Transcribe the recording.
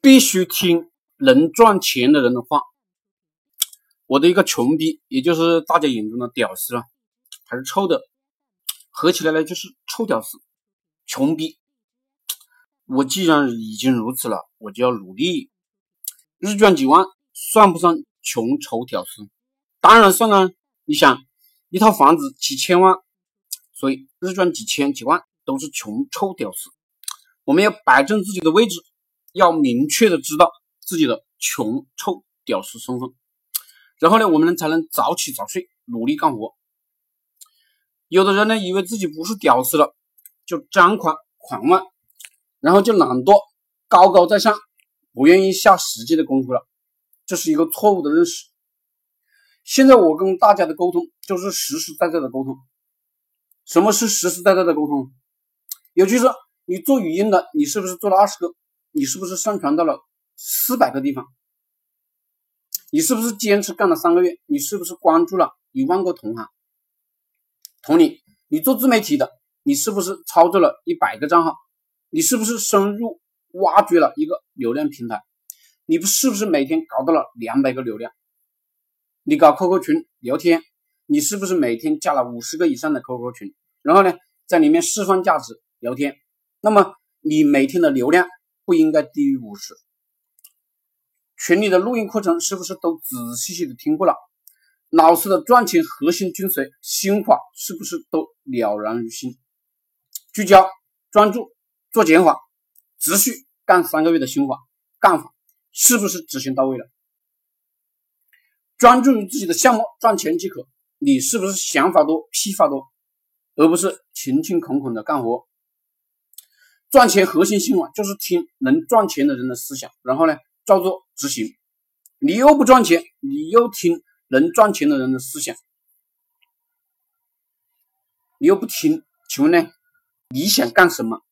必须听能赚钱的人的话。我的一个穷逼，也就是大家眼中的屌丝了，还是臭的，合起来呢就是臭屌丝、穷逼。我既然已经如此了，我就要努力。日赚几万算不算穷丑屌丝？当然算了。你想，一套房子几千万，所以日赚几千几万都是穷臭屌丝。我们要摆正自己的位置，要明确的知道自己的穷臭屌丝身份，然后呢，我们才能早起早睡，努力干活。有的人呢，以为自己不是屌丝了，就张狂狂妄。然后就懒惰，高高在上，不愿意下实际的功夫了，这是一个错误的认识。现在我跟大家的沟通就是实实在在的沟通。什么是实实在在的沟通？尤其是你做语音的，你是不是做了二十个？你是不是上传到了四百个地方？你是不是坚持干了三个月？你是不是关注了一万个同行？同理，你做自媒体的，你是不是操作了一百个账号？你是不是深入挖掘了一个流量平台？你不是不是每天搞到了两百个流量？你搞 QQ 群聊天，你是不是每天加了五十个以上的 QQ 群？然后呢，在里面释放价值聊天？那么你每天的流量不应该低于五十？群里的录音课程是不是都仔仔细细的听过了？老师的赚钱核心精髓心法是不是都了然于心？聚焦专注。做减法，持续干三个月的心法干法，是不是执行到位了？专注于自己的项目赚钱即可。你是不是想法多、批发多，而不是勤勤恳恳的干活？赚钱核心心法就是听能赚钱的人的思想，然后呢，照做执行。你又不赚钱，你又听能赚钱的人的思想，你又不听，请问呢？你想干什么？